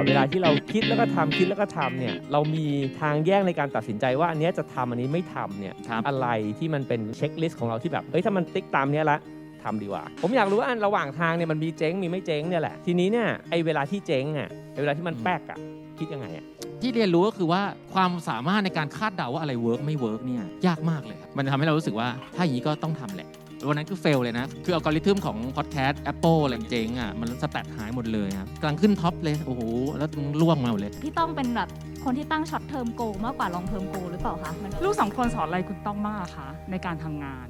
ตลอดเวลาที่เราคิดแล้วก็ทำคิดแล้วก็ทำเนี่ยเรามีทางแยกในการตัดสินใจว่าอันเนี้ยจะทำอันนี้ไม่ทำเนี่ยครับอะไรที่มันเป็น checklist ของเราที่แบบเอ้ยถ้ามันติ๊กตามเนี้ยละทำดีกว่า ผมอยากรู้ว่าอันระหว่างทางเนี่ยมันมีเจ๊งมีไม่เจ๊งเนี่ยแหละ ทีนี้เนี่ยไอเวลาที่เจ๊งอะไอเวลาที่มันแป๊กอะคิดยังไงอะที่เรียนรู้ก็คือว่าความสามารถในการคาดเดาว่าอะไร work ไม่ work เนี่ยยากมากเลยครับมันทำให้เรารู้สึกว่าถ้าอย่างนี้ก็ต้องทำแหละ วันนั้นคือ fail เลยนะ คืออัลกอริทึมของพอดแคสต์ Apple อะไรเจ๊งอะ มัน stat หายหมดเลยครับกำลังขึ้น top เลย โอ้โห แล้วล่วงมาหมดเลย พี่ต้องเป็นแบบคนที่ตั้ง short-term goal มากกว่า long-term goal หรือเปล่าคะมันลูกสองคนสอนอะไรคุณต้องมากอะคะในการทำงาน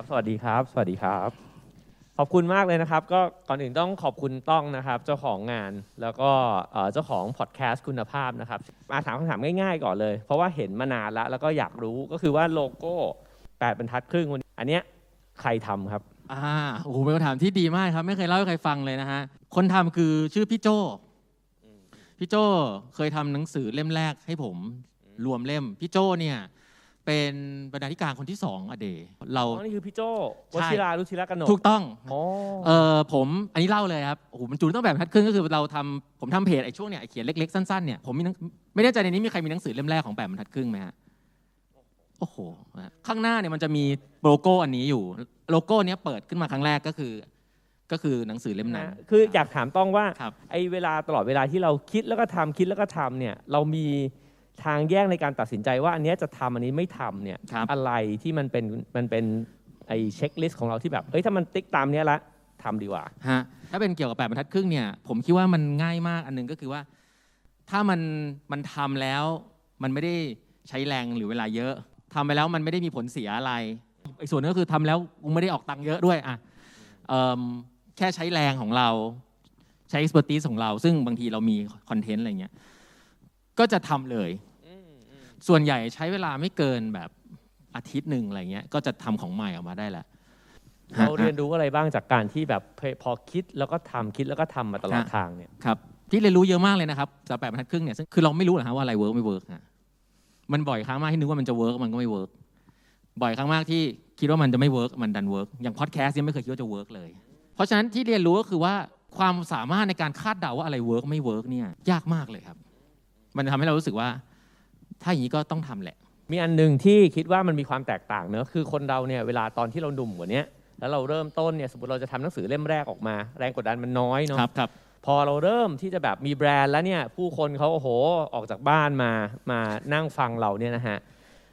ครับ สวัสดีครับ สวัสดีครับ ขอบคุณมากเลยนะครับ ก็ก่อนอื่นต้องขอบคุณต้องนะครับ เจ้าของงานแล้วก็เอ่อเจ้าของพอดแคสต์คุณภาพนะครับ มาถามคำถามง่ายๆก่อนเลย เพราะว่าเห็นมานานแล้วแล้วก็อยากรู้ก็คือว่าโลโก้แปดบรรทัดครึ่งวันอันเนี้ยใครทำครับอ่าโอ้โหเป็นคำถามที่ดีมากครับ ไม่เคยเล่าให้ใครฟังเลยนะฮะคนทำคือชื่อพี่โจพี่โจเคยทำหนังสือเล่มแรกให้ผมรวมเล่มพี่โจเนี่ย เป็นบรรณาธิการคนที่สองอะเดเรา อ๋อนี่คือพี่โจใช่วชิรารุชิรกนกถูกต้องอ๋อเออผมอันนี้เล่าเลยครับโอ้โหมันจูนต้องแบบบรรทัดครึ่งก็คือเราทำผมทำเพจไอ้ช่วงเนี่ยไอ้เขียนเล็กๆสั้นๆเนี่ยผมมีหนังไม่แน่ใจในนี้มีใครมีหนังสือเล่มแรกของแปดบรรทัดครึ่งไหมฮะโอ้โหข้างหน้าเนี่ยมันจะมีโลโก้อันนี้อยู่โลโก้เนี้ยเปิดขึ้นมาครั้งแรกก็คือ ก็คือหนังสือเล่มนั้น นะคืออยากถามต้องว่า ครับ ไอ้เวลาตลอดเวลาที่เราคิดแล้วก็ทำคิดแล้วก็ทำเนี่ย เรามี ทางแยกในการตัดสินใจว่าอันเนี้ยจะทำอันนี้ไม่ทำเนี่ยครับ อะไรที่มันเป็นมันเป็นไอ้เช็คลิสต์ของเราที่แบบเอ้ยถ้ามันติ๊กตามเนี้ยละทำดีกว่า ฮะถ้าเป็นเกี่ยวกับแปดบรรทัดครึ่งเนี่ยผมคิดว่ามันง่ายมากอันหนึงก็คือว่าถ้ามันมันทำแล้วมันไม่ได้ใช้แรงหรือเวลาเยอะทำไปแล้วมันไม่ได้มีผลเสียอะไรอีกส่วนนึงก็คือทำแล้วกูไม่ได้ออกตังค์เยอะด้วยอะเอิ่มแค่ใช้แรงของเราใช้ expertise ของเรา ซึ่งบางทีเรามีคอนเทนต์อะไรเงี้ยก็จะทำเลย ส่วนใหญ่ใช้เวลาไม่เกินแบบอาทิตย์หนึ่งอะไรเงี้ยก็จะทำของใหม่ออกมาได้แหละเราเรียนรู้อะไรบ้างจากการที่แบบพอคิดแล้วก็ทำคิดแล้วก็ทำมาตลอดฮะทางเนี่ยครับที่เรียนรู้เยอะมากเลยนะครับจากแปดบรรทัดครึ่งเนี่ยซึ่งคือเราไม่รู้หรอกฮะว่าอะไรเวิร์กไม่เวิร์กฮะมันบ่อยครั้งมากที่นึกว่ามันจะเวิร์กมันก็ไม่เวิร์กบ่อยครั้งมากที่คิดว่ามันจะไม่เวิร์กมันดันเวิร์กอย่างพอดแคสต์ยังไม่เคยคิดว่าจะเวิร์กเลย เพราะฉะนั้นที่เรียนรู้ก็คือว่าความสามารถในการคาดเดาว่าอะไรเวิร์กไม่เวิร์กเนี่ยยากมากเลยครับ มันทำให้เรารู้สึกว่า ถ้าอย่างนี้ก็ต้องทำแหละ มีอันหนึ่งที่คิดว่ามันมีความแตกต่างเนอะคือคนเราเนี่ยเวลาตอนที่เราหนุ่มกว่าเนี้ยแล้วเราเริ่มต้นเนี่ยสมมติเราจะทำหนังสือเล่มแรกออกมา แรงกดดันมันน้อยเนาะครับครับพอเราเริ่มที่จะแบบมีแบรนด์แล้วเนี่ยผู้คนเขาโอ้โหออกจากบ้านมามานั่งฟังเราเนี่ยนะฮะ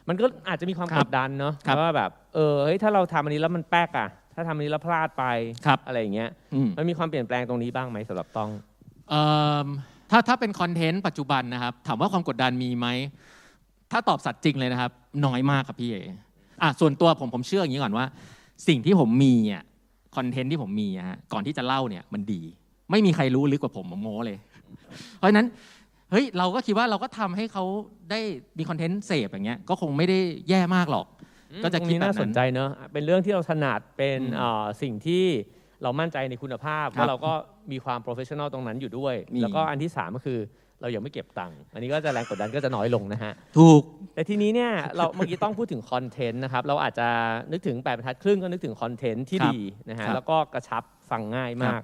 มันก็อาจจะมีความครักบดดันเนาะครับว่าแบบเออเฮ้ยถ้าเราทำอันนี้แล้วมันแป๊กอะถ้าทำอันนี้แล้วพลาดไปครับอะไรอย่างเงี้ยอืมมันมีความเปลี่ยนแปลงตรงนี้บ้างไหมสำหรับต้องเอิ่มถ้าถ้าเป็นคอนเทนต์ปัจจุบันนะครับถามว่าความกดดันมีไหม ถ้าตอบสัตย์จริงเลยนะครับ น้อยมากครับพี่เออะส่วนตัวผมผมเชื่ออย่างนี้ก่อนว่า สิ่งที่ผมมีอะคอนเทนต์ที่ผมมีอะฮะก่อนที่จะเล่าเนี่ยมันดี ไม่มีใครรู้ลึกกว่าผมผมโม้เลย เพราะฉะนั้นเฮ้ยเราก็คิดว่าเราก็ทำให้เขาได้มีคอนเทนต์เสพอย่างเงี้ยก็คงไม่ได้แย่มากหรอก ก็จะตรงคิดนี้แบบน่าสนใจเนอะเป็นเรื่องที่เราถนัดเป็นอืมเอ่อสิ่งที่เรามั่นใจในคุณภาพครับแล้วเราก็มีความ professional ตรงนั้นอยู่ด้วยมีแล้วก็อันที่สามก็คือ เรายังไม่เก็บตังค์อันนี้ก็จะแรงกดดันก็จะน้อยลงนะฮะ ถูก แต่ทีนี้เนี่ยเราเมื่อกี้ต้องพูดถึงคอนเทนต์นะครับ เราอาจจะนึกถึงแปดบรรทัดครึ่งก็นึกถึงคอนเทนต์ที่ครับดีนะฮะ ครับแล้วก็กระชับฟังง่ายมาก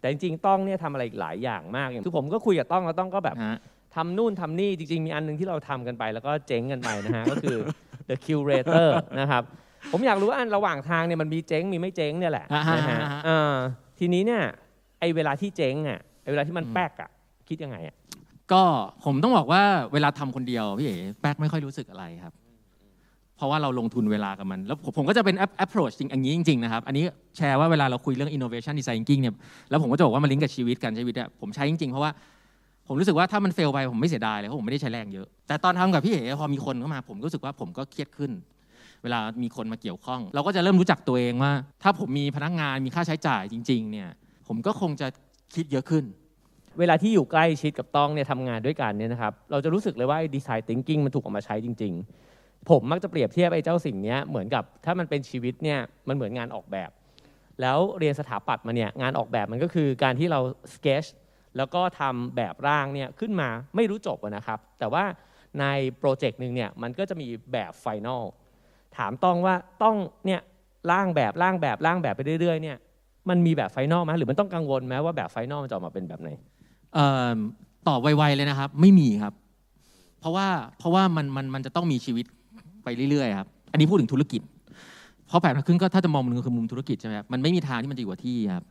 แต่จริงๆต้องเนี่ยทำอะไรอีกหลายอย่างมากอย่างคือผมก็คุยกับต้องแล้วต้องก็แบบฮะ ทำนู่นทำนี่จริงๆ มีอันหนึงที่เราทำกันไปแล้วก็เจ๊งกันไปนะฮะ ก็คือ the curator นะครับ ผมอยากรู้ว่าอันระหว่างทางเนี่ยมันมีเจ๊งมีไม่เจ๊งเนี่ยแหละอ่าฮะนะฮะอ่าฮะอ่าทีนี้เนี่ยไอเวลาที่เจ๊งอะไอเวลาที่มันอืมแป๊กอะคิดยังไงอะ ก็ผมต้องบอกว่าเวลาทำคนเดียวพี่เอ๋แป๊กไม่ค่อยรู้สึกอะไรครับ เพราะว่าเราลงทุนเวลากับมัน แล้วผมก็จะเป็น approach จริงอย่างนี้จริงๆนะครับ อันนี้แชร์ว่าเวลาเราคุยเรื่อง innovation design thinking เนี่ยแล้วผมก็จะบอกว่ามันลิงก์กับชีวิตการใช้ชีวิตเนี่ยผมใช้จริงๆ เพราะว่าผมรู้สึกว่าถ้ามันเฟลไปผมไม่เสียดายเลยเพราะผมไม่ได้ใช้แรงเยอะแต่ตอนทำกับพี่เอ๋พอมีคนเข้ามา ผมรู้สึกว่าผมก็เครียดขึ้น เวลามีคนมาเกี่ยวข้อง เราก็จะเริ่มรู้จักตัวเองว่า ถ้าผมมีพนักงานมีค่าใช้จ่ายจริง ๆ เนี่ย ผมก็คงจะคิดเยอะขึ้น เวลาที่อยู่ใกล้ชิดกับต้องเนี่ยทำงานด้วยกันเนี่ยนะครับเราจะรู้สึกเลยว่าดีไซน์ thinking มันถูกออกมาใช้จริง ๆ ผมมักจะเปรียบเทียบไอ้เจ้าสิ่งนี้เหมือนกับถ้ามันเป็นชีวิตเนี่ยมันเหมือนงานออกแบบ แล้วเรียนสถาปัตย์มาเนี่ยงานออกแบบมันก็คือการที่เราสเกจแล้วก็ทำแบบร่างเนี่ยขึ้นมาไม่รู้จบนะครับ แต่ว่าในโปรเจกต์หนึ่งเนี่ยมันก็จะมีแบบ final ถามต้องว่าต้องเนี่ยร่างแบบร่างแบบร่างแบบไปเรื่อยๆเนี่ยมันมีแบบ final ไหมหรือมันต้องกังวลไหมว่าแบบ final มันจะออกมาเป็นแบบไหน ตอบไวๆเลยนะครับ ไม่มีครับ เพราะว่าเพราะว่ามันมันมันจะต้องมีชีวิตไปเรื่อยๆครับอันนี้พูดถึงธุรกิจ เพราะแปดพันครึ่งก็ถ้าจะมองมันก็คือมุมธุรกิจใช่ไหมครับมันไม่มีทางที่มันจะอยู่กับที่ครับ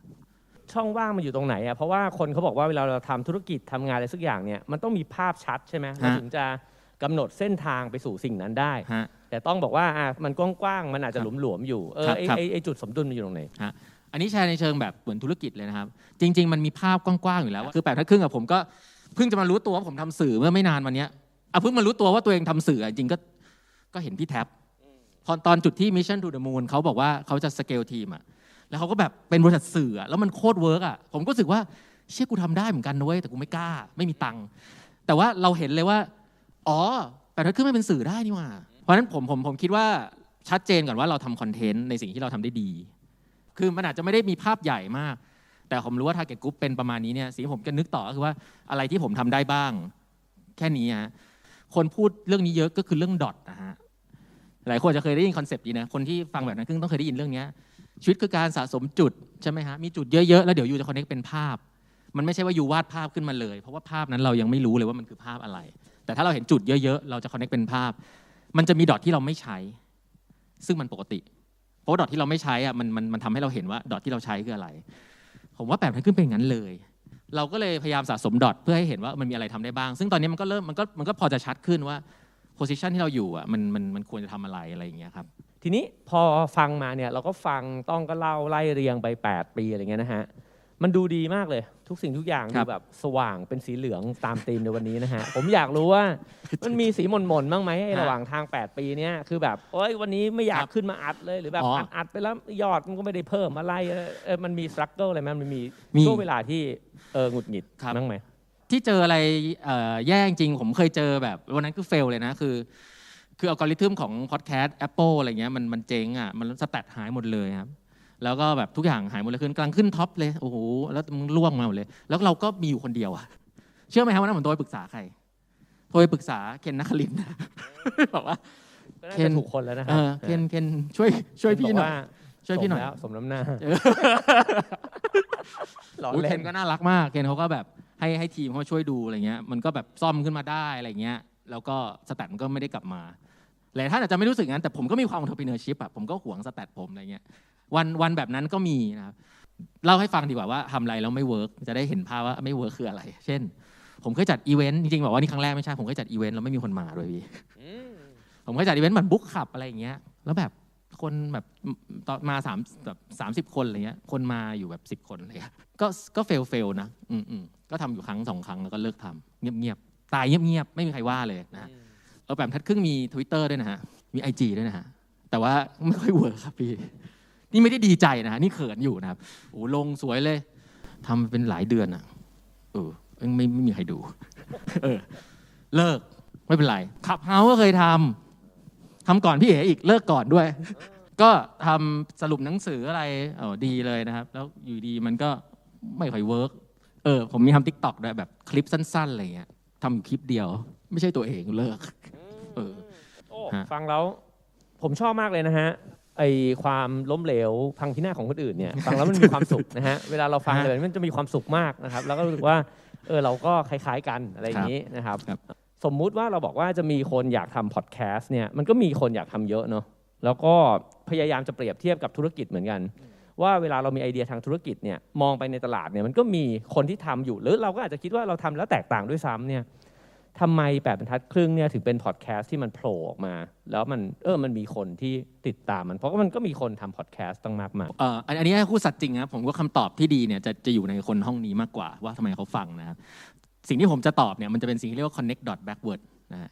ช่องว่างมันอยู่ตรงไหนอะเพราะว่าคนเขาบอกว่าเวลาเราทำธุรกิจทำงานอะไรสักอย่างเนี่ยมันต้องมีภาพชัดใช่ไหมเราถึงจะกำหนดเส้นทางไปสู่สิ่งนั้นได้ ฮะ แต่ต้องบอกว่าอะมันกว้างๆมันอาจจะครับหลวมๆอยู่เออครับไอ้ครับ ไอ้ไอ้จุดสมดุลมันอยู่ตรงไหน อันนี้แชร์ในเชิงแบบเหมือนธุรกิจเลยนะครับ จริง ๆ มันมีภาพกว้างๆอยู่แล้วคือแปดทัดครึ่งกับผมก็เพิ่งจะมารู้ตัวว่าผมทำสื่อเมื่อไม่นานวันนี้อะเพิ่งมารู้ตัวว่าตัวเองทำสื่อจริงก็ก็เห็นพี่แท็ปพอตอนจุดที่ Mission to the Moon เขาบอกว่าเขาจะสเกลทีมอะแล้วเขาก็แบบเป็นบริษัทสื่อแล้วมันโคตรเวิร์กอะผมก็รู้สึกว่าเชื่อกูทำได้เหมือนกันนะเว้ยแต่กูไม่กล้า ไม่มีตังค์แต่ว่าเราเห็นเลยว่า อ๋อแปดบรรทัดครึ่งแม่งเป็นสื่อได้นี่หว่า เพราะฉะนั้นผมผมผมคิดว่าชัดเจนก่อนว่าเราทำคอนเทนต์ในสิ่งที่เราทำได้ดี คือมันอาจจะไม่ได้มีภาพใหญ่มาก แต่ผมรู้ว่า target group เป็นประมาณนี้เนี่ยสิ่งที่ผมจะนึกต่อก็คือว่าอะไรที่ผมทำได้บ้าง แค่นี้ฮะคนพูดเรื่องนี้เยอะก็คือเรื่อง dot นะฮะหลายคนจะเคยได้ยินคอนเซปต์นี้นะคนที่ฟังแปดบรรทัดครึ่งต้องเคยได้ยินเรื่องนี้ชีวิตคือการสะสมจุดใช่ไหมฮะมีจุดเยอะๆแล้วเดี๋ยวยูจะคอนเน c t เป็นภาพ มันไม่ใช่ว่า you วาดภาพขึ้นมาเลย เพราะว่าภาพนั้นเรายังไม่รู้เลยว่ามันคือภาพอะไร แต่ถ้าเราเห็นจุดเยอะๆเราจะคอนเน c t เป็นภาพ มันจะมี dot ที่เราไม่ใช้ ซึ่งมันปกติ เพราะดอทที่เราไม่ใช้อะมันมันมันทำให้เราเห็นว่าดอทที่เราใช้คืออะไร ผมว่าแปดพันขึ้นเป็นอย่างนั้นเลย เราก็เลยพยายามสะสมดอทเพื่อให้เห็นว่ามันมีอะไรทำได้บ้าง ซึ่งตอนนี้มันก็เริ่มมันก็มันก็พอจะชัดขึ้นว่าโพสิชันที่เราอยู่อะมันมันมันควรจะทำอะไรอะไรอย่างเงี้ยครับทีนี้พอฟังมาเนี่ยเราก็ฟังต้องก็เล่าไล่เรียงไป 8 ปีอะไรเงี้ยนะฮะ มันดูดีมากเลย ทุกสิ่งทุกอย่างครัดูบ แบบสว่างเป็นสีเหลืองตามธีมในวันนี้นะฮะ ผมอยากรู้ว่ามันมีสีหม่นๆบ้างไหมไอ้ระหว่างทาง 8 ปีเนี้ยคือแบบโอ้ยวันนี้ไม่อยากขึ้นมาอัดเลยหรือแบบอ๋ออัดอัดไปแล้วยอดมันก็ไม่ได้เพิ่มอะไรเออเออมันมี struggle อะไรไหมมันมีมีช่วงเวลาที่เออหงุดหงิดครับ บ้างไหม ที่เจออะไรเอ่อแย่จริงๆผมเคยเจอแบบวันนั้นคือ fail เลยนะคือ คืออัลกอริทึมของพอดแคสต์ Apple อะไรเงี้ยมันมันเจ๊งอะมัน stat หายหมดเลยครับ แล้วก็แบบทุกอย่างหายหมดเลยขึ้นกำลังขึ้นท็อปเลยโอ้โหแล้วมึงร่วงมาหมดเลย แล้วเราก็มีอยู่คนเดียวอะเชื่อไหมครับวันนั้นผมโทรไปปรึกษาใครโทรไปปรึกษาเคนนักคลินทร์บอกว่าก็น่าเคนจะถูกคนแล้วนะคเอรับอเคนเคนช่วยช่วยพี่หน่อยบกาช่วยพี่หน่อยสมแล้วสมน้ำหน้าเออหล่ออุ๊ยเล่เคนนก็น่ารักมากเคนเขาก็แบบให้ให้ทีมเขาช่วยดูอะไรเงี้ย มันก็แบบซ่อมขึ้นมาได้อะไรเงี้ย แล้วก็สแตทมันก็ไม่ได้กลับมาหลายท่านอาจจะไม่รู้สึกงั้นแต่ผมก็มีความ entrepreneurship อะผมก็หวงสแตทผมอะไรเงี้ย วันวันแบบนั้นก็มีนะครับเล่าให้ฟังดีกว่าว่าทำอะไรแล้วไม่เวิร์กจะได้เห็นภาพว่าไม่เวิร์กคืออะไร เช่น ผมเคยจัดอีเวนต์จริงๆบอกว่านี่ครั้งแรกไม่ใช่ผมเคยจัดอีเวนต์แล้วไม่มีคนมาด้วยพี่อืมผมเคยจัดอีเวนต์เหมือน book club อะไรอย่างเงี้ย แล้วแบบคนแบบตอนมาสามแบบสามสิบคนอะไรเงี้ย คนมาอยู่แบบสิบคนอะไรเลยก็ก็ fail fail นะอืมอืมก็ทำอยู่ครั้งสองครั้งแล้วก็เลิกทำเงียบเงียบๆตายเงียบเงียบๆไม่มีใครว่าเลยนะฮะเออแปดบรรทัดครึ่งมี Twitter ด้วยนะฮะมี IG ด้วยนะฮะแต่ว่าไม่ค่อยเวิร์คครับพี่ นี่ไม่ได้ดีใจนะฮะนี่เขินอยู่นะครับโอ้ลงสวยเลยทำเป็นหลายเดือนอะเออไม่ไม่มีใครดู เออ เลิกไม่เป็นไร Clubhouse ก็เคยทำทำก่อนพี่เอ๋อีกเลิกก่อนด้วย ก็ทำสรุปหนังสืออะไรเออดีเลยนะครับ แล้วอยู่ดีมันก็ไม่ค่อยเวิร์กเออ ผมมีทำ TikTok ด้วยแบบคลิปสั้นๆอะไรเงี้ยทำอยู่คลิปเดียว ไม่ใช่ตัวเองเลิก เออโอ้ฮะฟังแล้ว ผมชอบมากเลยนะฮะ ไอความล้มเหลวพังพินาศของคนอื่นเนี่ยฟังแล้วมันมีความสุขนะฮะเวลาเราฟังอะไรแบบนี้มันจะมีความสุขมากนะครับ แล้วก็รู้สึกว่าเออเราก็คล้ายๆกันอะไรอย่างนี้นะครับครับสมมุติว่าเราบอกว่าจะมีคนอยากทำพอดแคสต์เนี่ยมันก็มีคนอยากทำเยอะเนาะแล้วก็พยายามจะเปรียบเทียบกับธุรกิจเหมือนกัน ว่าเวลาเรามีไอเดียทางธุรกิจเนี่ยมองไปในตลาดเนี่ยมันก็มีคนที่ทำอยู่หรือเราก็อาจจะคิดว่าเราทำแล้วแตกต่างด้วยซ้ำเนี่ย ทำไมแปดบรรทัดครึ่งเนี่ยถึงเป็นพอดแคสต์ที่มันโผล่ออกมา แล้วมันเออมันมีคนที่ติดตามมัน เพราะว่ามันก็มีคนทำพอดแคสต์ตั้งมากมายเอ่ออันนี้ให้พูดสัตย์จริงนะผมว่าคำตอบที่ดีเนี่ยจะจะอยู่ในคนห้องนี้มากกว่า ว่าทำไมเขาฟังนะครับสิ่งที่ผมจะตอบเนี่ยมันจะเป็นสิ่งที่เรียกว่า connect dot backward นะฮะ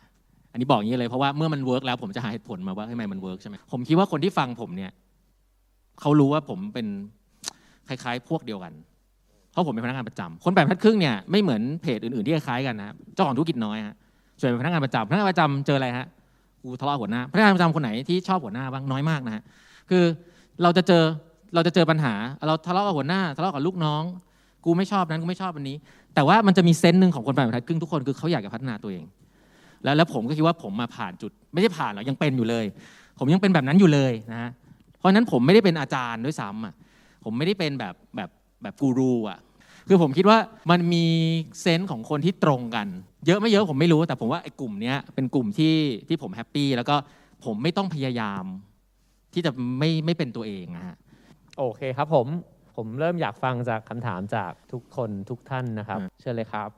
อันนี้บอกอย่างนี้เลยเพราะว่าเมื่อมันเวิร์กแล้วผมจะหาเหตุผลมาว่าทำไมมันเวิร์กใช่ไหมผมคิดว่าคนที่ฟังผมเนี่ยเขารู้ว่าผมเป็นคล้ายๆ พวกเดียวกัน เพราะผมเป็นพนักงานประจำคนแปดพันครึ่งเนี่ยไม่เหมือนเพจอื่นๆที่คล้ายกันนะครับเจ้าของธุรกิจน้อยฮะส่วนเป็นพนักงานประจำพนักงานประจำเจออะไรฮะกูทะเลาะกับหัวหน้าพนักงานประจำคนไหนที่ชอบหัวหน้าบ้างน้อยมากนะฮะคือเราจะเจอเราจะเจอปัญหา เราทะเลาะกับหัวหน้าทะเลาะกับลูกน้อง กูไม่ชอบนั้นกูไม่ชอบอันนี้ แต่ว่ามันจะมีเซนส์หนึ่งของคนแปลกประเทศครึ่งทุกคนคือเขาอยากจะพัฒนาตัวเอง แล้วแล้วผมก็คิดว่าผมมาผ่านจุด ไม่ใช่ผ่านหรอกยังเป็นอยู่เลย ผมยังเป็นแบบนั้นอยู่เลยนะฮะเพราะฉะนั้นผมไม่ได้เป็นอาจารย์ด้วยซ้ำอะผมไม่ได้เป็นแบบแบบ แบบกูรูอะคือผมคิดว่ามันมีเซนส์ของคนที่ตรงกัน เยอะไม่เยอะผมไม่รู้แต่ผมว่าไอ้กลุ่มเนี้ยเป็นกลุ่มที่ที่ผมแฮปปี้แล้วก็ผมไม่ต้องพยายาม ที่จะไม่ไม่เป็นตัวเองนะฮะโอเคครับผมผมเริ่มอยากฟังจากคำถามจากทุกคนทุกท่านนะครับอืมเชิญเลยครับ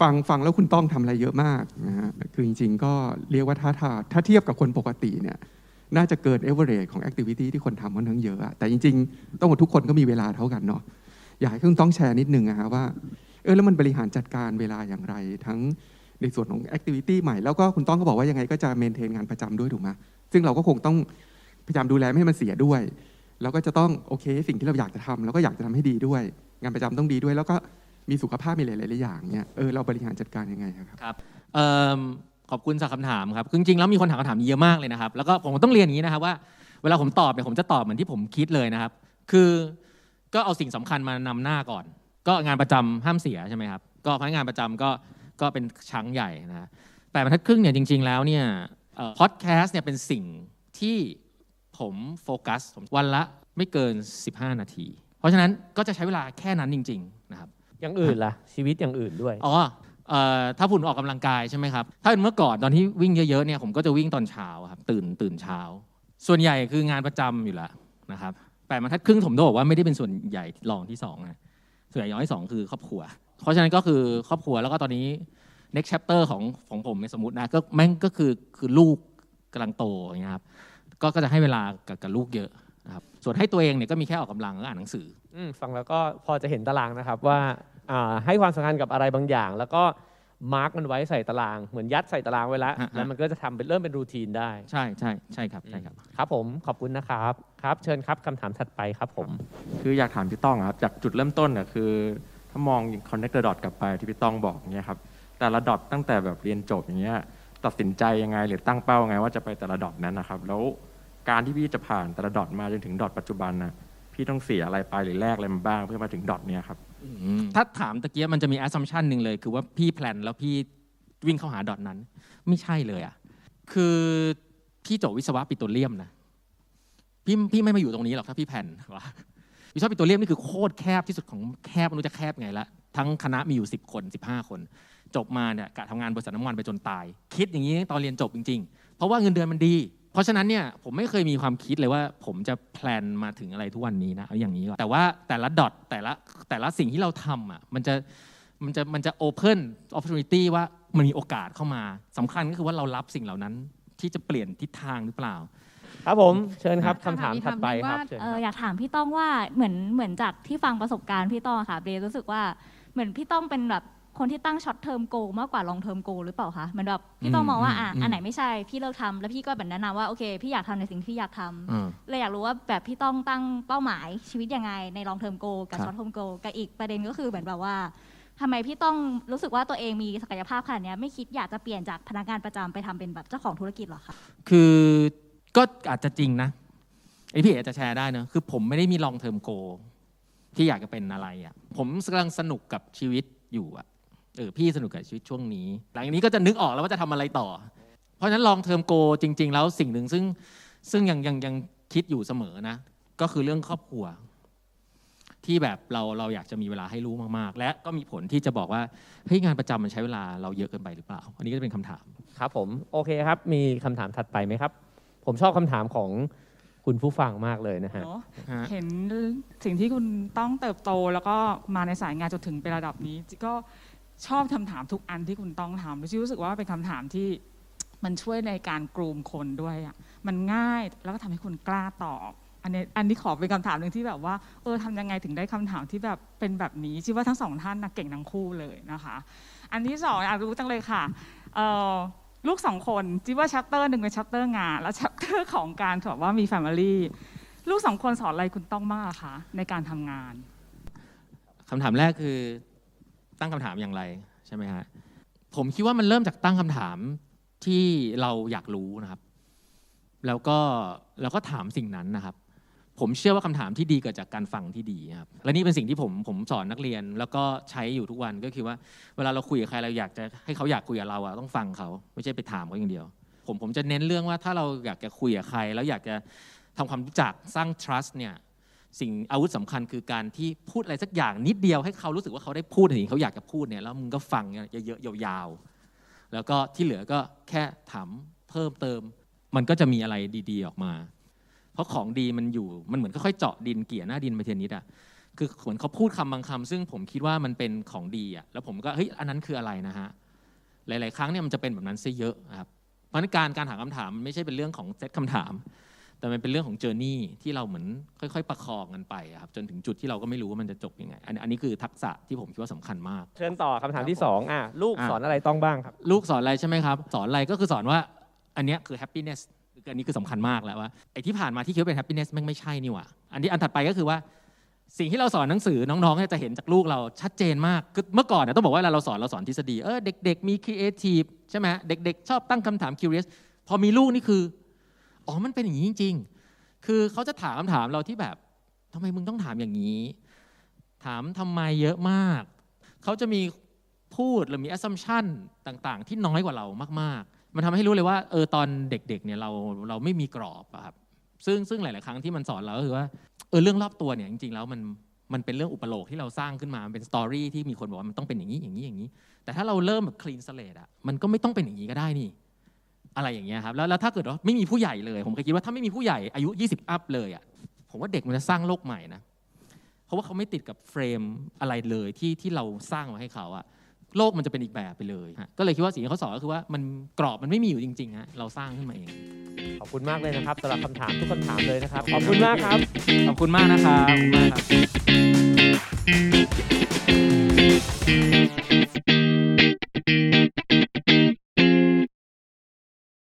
ฟังฟังแล้วคุณต้องทำอะไรเยอะมากนะฮะคือจริง ๆ ก็เรียกว่าถ้าถ้าถ้าเทียบกับคนปกติเนี่ยน่าจะเกิน average ของ activity ที่คนทำค่อนข้างเยอะอะแต่จริง ๆ ต้องบอกทุกคนก็มีเวลาเท่ากันเนาะ อยากให้คุณต้องแชร์นิดนึงอะฮะว่าเออแล้วมันบริหารจัดการเวลาอย่างไร ทั้งในส่วนของ activity ใหม่แล้วก็คุณต้องก็บอกว่ายังไงก็จะ maintain งานประจำด้วยถูกไหมซึ่งเราก็คงต้องพยายามดูแลไม่ให้มันเสียด้วย แล้วก็จะต้องโอเคสิ่งที่เราอยากจะทำเราก็อยากจะทำให้ดีด้วย งานประจำต้องดีด้วย แล้วก็มีสุขภาพมีหลายๆอย่างเนี่ยเออเราบริหารจัดการยังไงครับครับขอบคุณสำหรับคำถามครับจริงๆแล้วมีคนถามคำถามเยอะมากเลยนะครับ แล้วก็ผมต้องเรียนอย่างนี้นะครับว่าเวลาผมตอบเนี่ยผมจะตอบเหมือนที่ผมคิดเลยนะครับ คือ ก็เอาสิ่งสำคัญมานำหน้าก่อน ก็งานประจำห้ามเสียใช่ไหมครับก็พนักงานประจำก็ก็เป็นช้างใหญ่นะฮะแปดบรรทัดครึ่งเนี่ยจริง ๆ แล้วเนี่ยพอดแคสต์เนี่ยเป็นสิ่งที่ผมโฟกัสวันละไม่เกิน 15 นาที เพราะฉะนั้นก็จะใช้เวลาแค่นั้นจริง ๆ นะครับอย่างอื่นล่ะ ชีวิตอย่างอื่นด้วยอ๋อเอ่อถ้าผุนออกกำลังกายใช่ไหมครับ ถ้าเป็นเมื่อก่อนตอนที่วิ่งเยอะๆเนี่ยผมก็จะวิ่งตอนเช้าครับตื่นตื่นเช้า ส่วนใหญ่คืองานประจำอยู่แล้วนะครับ แปดบรรทัดครึ่งผมต้องบอกว่าไม่ได้เป็นส่วนใหญ่รองที่สองนะส่วนใหญ่รองที่สองคือครอบครัว เพราะฉะนั้นก็คือครอบครัวแล้วก็ตอนนี้ next chapter ของของผมในสมมตินะก็แม่งก็คือคือลูกกำลังโตอย่างเงี้ยครับก็ก็จะให้เวลากับกับลูกเยอะนะครับส่วนให้ตัวเองเนี่ยก็มีแค่ออกกำลังแล้วก็อ่านหนังสืออืมฟังแล้วก็พอจะเห็นตารางนะครับว่าอ่าให้ความสำคัญกับอะไรบางอย่าง แล้วก็ มาร์กมันไว้ใส่ตาราง เหมือนยัดใส่ตารางไว้แล้วฮะแล้วมันก็จะทำเป็นเริ่มเป็นรูทีนได้ ใช่ใช่ใช่ครับใช่ครับ ครับผมขอบคุณนะครับ ครับเชิญครับคำถามถัดไปครับผม คืออยากถามพี่ต้องอะครับจากจุดเริ่มต้นน่ะคือ ถ้ามอง connect the dot กลับไปที่พี่ต้องบอกเนี่ยครับแต่ละดอทตั้งแต่แบบเรียนจบอย่างเงี้ยตัดสินใจยังไงหรือตั้งเป้ายังไงว่าจะไปแต่ละดอทนั้นนะครับ แล้วการที่พี่จะผ่านแต่ละดอทมาจนถึงดอทปัจจุบันน่ะพี่ต้องเสียอะไรไปหรือแลกอะไรมาบ้างเพื่อมาถึงดอทเนี้ยครับ ถ้าถามตะเกียบมันจะมี assumption หนึ่งเลย คือว่าพี่แพลนแล้วพี่วิ่งเข้าหาดอทนั้น ไม่ใช่เลยอะคือพี่จบวิศวะปิโตรเลียมนะพี่พี่ไม่มาอยู่ตรงนี้หรอกถ้าพี่แพนว่าวิศวะปิโตรเลียมนี่คือโคตรแคบที่สุดของแคบม่รู้จะแคบไงละทั้งคณะมีอยู่ 10 คน 15 คน จบมาเนี่ยกะทำงานบริษัทน้ำมันไปจนตาย คิดอย่างนี้ตอนเรียนจบจริง ๆ เพราะว่าเงินเดือนมันดี เพราะฉะนั้นเนี่ยผมไม่เคยมีความคิดเลยว่า ผมจะแพลนมาถึงอะไรทุกวันนี้นะเอาอย่างนี้ก่อนแต่ว่าแต่ละดอทแต่ละแต่ละสิ่งที่เราทำอะมันจะมันจะมันจะ open opportunity ว่ามันมีโอกาสเข้ามาสำคัญก็คือว่าเรารับสิ่งเหล่านั้นที่จะเปลี่ยนทิศทางหรือเปล่า ครับผมเชิญครับคำคำถาถามมอีกถัดไปคำหนึ่งครับว่าเชิญเอคอรับอยากถามพี่ต้องว่าเหมือนเหมือนจากที่ฟังประสบการณ์พี่ต้องอะค่ะเบรรู้สึกว่าเหมือนพี่ต้องเป็นแบบ คนที่ตั้ง short term goal มากกว่า long term goal หรือเปล่าคะเหมือนแบบพี่ต้องมองว่าอะอืมอันไหนไม่ใช่พี่เลิกทำแล้วพี่ก็แบบแนะนำว่าโอเคพี่อยากทำในสิ่งที่พี่อยากทำอืมเลยอยากรู้ว่าแบบพี่ต้องตั้งเป้าหมายชีวิตยังไงใน long term goal กับครับ short term goal กับอีกประเด็นก็คือเหมือนแบบว่าทำไมพี่ต้องรู้สึกว่าตัวเองมีศักยภาพขนาดเนี้ยไม่คิดอยากจะเปลี่ยนจากพนักงานประจำไปทำเป็นแบบเจ้าของธุรกิจเหรอคะคือก็อาจจะจริงนะไอพี่เอ๋จะแชร์ได้เนอะคือผมไม่ได้มี long term goalที่อยากจะเป็นอะไรอะผมกำลังสนุกกับชีวิตอยู่อะ เออพี่สนุกกับชีวิตช่วงนี้ หลังจากนี้ก็จะนึกออกแล้วว่าจะทำอะไรต่อ เพราะฉะนั้นลองเทอมโกจริง ๆ แล้วสิ่งหนึ่งซึ่งซึ่งยังยังยังคิดอยู่เสมอนะ ก็คือเรื่องครอบครัว ที่แบบเราเราอยากจะมีเวลาให้ลูกมากๆ และก็มีผลที่จะบอกว่าเฮ้ยงานประจำมันใช้เวลาเราเยอะเกินไปหรือเปล่า อันนี้ก็จะเป็นคำถาม ครับผมโอเคครับ มีคำถามถัดไปไหมครับ ผมชอบคำถามของคุณผู้ฟังมากเลยนะฮะเนอะฮะ เห็นสิ่งที่คุณต้องเติบโตแล้วก็มาในสายงานจนถึงเป็นระดับนี้จิก็ ชอบคำถามทุกอันที่คุณต้องทำจิรู้สึกว่าเป็นคำถามที่มันช่วยในการกรูมคนด้วยอะมันง่ายแล้วก็ทำให้คุณกล้าตอบ อันนี้อันนี้ขอเป็นคำถามหนึ่งที่แบบว่า เออทำยังไงถึงได้คำถามที่แบบเป็นแบบนี้จิว่าทั้งสองท่านนะเก่งทั้งคู่เลยนะคะ อันที่สองอยากรู้จังเลยค่ะเออลูกสองคนจิว่า chapter หนึ่งเป็น chapter งาน แล้ว chapter ของการแบบว่ามี family ลูกสองคนสอนอะไรคุณต้องมากอะคะในการทำงานคำถามแรกคือ ตั้งคำถามอย่างไรใช่ไหมฮะผมคิดว่ามันเริ่มจากตั้งคำถามที่เราอยากรู้นะครับ แล้วก็แล้วก็ถามสิ่งนั้นนะครับ ผมเชื่อว่าคำถามที่ดีเกิดจากการฟังที่ดีครับและนี่เป็นสิ่งที่ผมผมสอนนักเรียน แล้วก็ใช้อยู่ทุกวันก็คือว่า เวลาเราคุยกับใครเราอยากจะให้เขาอยากคุยกับเราอะต้องฟังเขาไม่ใช่ไปถามเขาอย่างเดียว ผมผมจะเน้นเรื่องว่าถ้าเราอยากจะคุยกับใคร แล้วอยากจะทำความรู้จักสร้าง trust เนี่ย สิ่งอาวุธสำคัญคือการที่พูดอะไรสักอย่างนิดเดียวให้เขารู้สึกว่าเขาได้พูดในสิ่งที่เขาอยากจะพูดเนี่ยแล้วมึงก็ฟังเยอะๆยาวๆ แล้วก็ที่เหลือก็แค่ถามเพิ่มเติม มันก็จะมีอะไรดีๆออกมา เพราะของดีมันอยู่มันเหมือนค่อยๆเจาะดินเกี่ยหน้าดินไปเทียนิดอะคือเหมือนเขาพูดคำบางคำซึ่งผมคิดว่ามันเป็นของดีอะแล้วผมก็เฮ้ยอันนั้นคืออะไรนะฮะหลาย ๆ ครั้งเนี่ยมันจะเป็นแบบนั้นซะเยอะครับเพราะนั้นการการถามคำถามมันไม่ใช่เป็นเรื่องของเซตคำถาม แต่มันเป็นเรื่องของเจอร์นี่ที่เราเหมือนค่อยๆ ประคองกันไปอะครับจนถึงจุดที่เราก็ไม่รู้ว่ามันจะจบยังไงอันอันนี้คือทักษะที่ผมคิดว่าสำคัญมาก เชิญต่อคำถามที่สองอะลูกอะ สอนอะไรต้องบ้างครับ ลูกสอนอะไรใช่ไหมครับ สอนอะไรก็คือสอนว่าอันเนี้ยคือ happiness คืออันนี้คือสำคัญมากแล้วว่าไอ้ที่ผ่านมาที่คิดว่าเป็น happiness แม่งไม่ใช่นี่หว่าอันที่อันถัดไปก็คือว่า สิ่งที่เราสอนหนังสือน้องๆเนี่ยจะเห็นจากลูกเราชัดเจนมากคือเมื่อก่อนเนี่ยต้องบอกว่าเวลาเราสอนเราสอนทฤษฎีเออเด็ก ๆ มี creative ใช่ไหมเด็ก ๆ ชอบตั้งคำถาม curious พอมีลูกนี่คือ อ๋อมันเป็นอย่างนี้จริง ๆ คือเขาจะถามถามเราที่แบบทำไมมึงต้องถามอย่างนี้ ถามทำไมเยอะมาก เขาจะมีพูดหรือมี assumption ต่างๆ ที่น้อยกว่าเรามากๆ มันทำให้รู้เลยว่าเออตอนเด็ก ๆ เนี่ยเราเราไม่มีกรอบอะครับ ซึ่งซึ่งหลาย ๆ ครั้งที่มันสอนเราก็คือว่าเออเรื่องรอบตัวเนี่ยจริง ๆ แล้วมันมันเป็นเรื่องอุปโลกที่เราสร้างขึ้นมา มันเป็นสตอรี่ที่มีคนบอกว่ามันต้องเป็นอย่างนี้อย่างนี้อย่างนี้ แต่ถ้าเราเริ่มแบบ clean slate อะมันก็ไม่ต้องเป็นอย่างนี้ก็ได้นี่ อะไรอย่างเงี้ยครับแล้วแล้วถ้าเกิดว่าไม่มีผู้ใหญ่เลย ผมเคยคิดว่าถ้าไม่มีผู้ใหญ่อายุ 20 อัพเลยอะผมว่าเด็กมันจะสร้างโลกใหม่นะเพราะว่าเขาไม่ติดกับเฟรมอะไรเลยที่ที่เราสร้างมาให้เขาอะโลกมันจะเป็นอีกแบบไปเลยฮะก็เลยคิดว่าสิ่งที่เขาสอนก็คือว่ามันกรอบมันไม่มีอยู่จริงๆฮะเราสร้างขึ้นมาเอง ขอบคุณมากเลยนะครับสำหรับคำถามทุกคำถามเลยนะครับ ขอบคุณมากครับ ขอบคุณมากนะครับขอบคุณมากครับ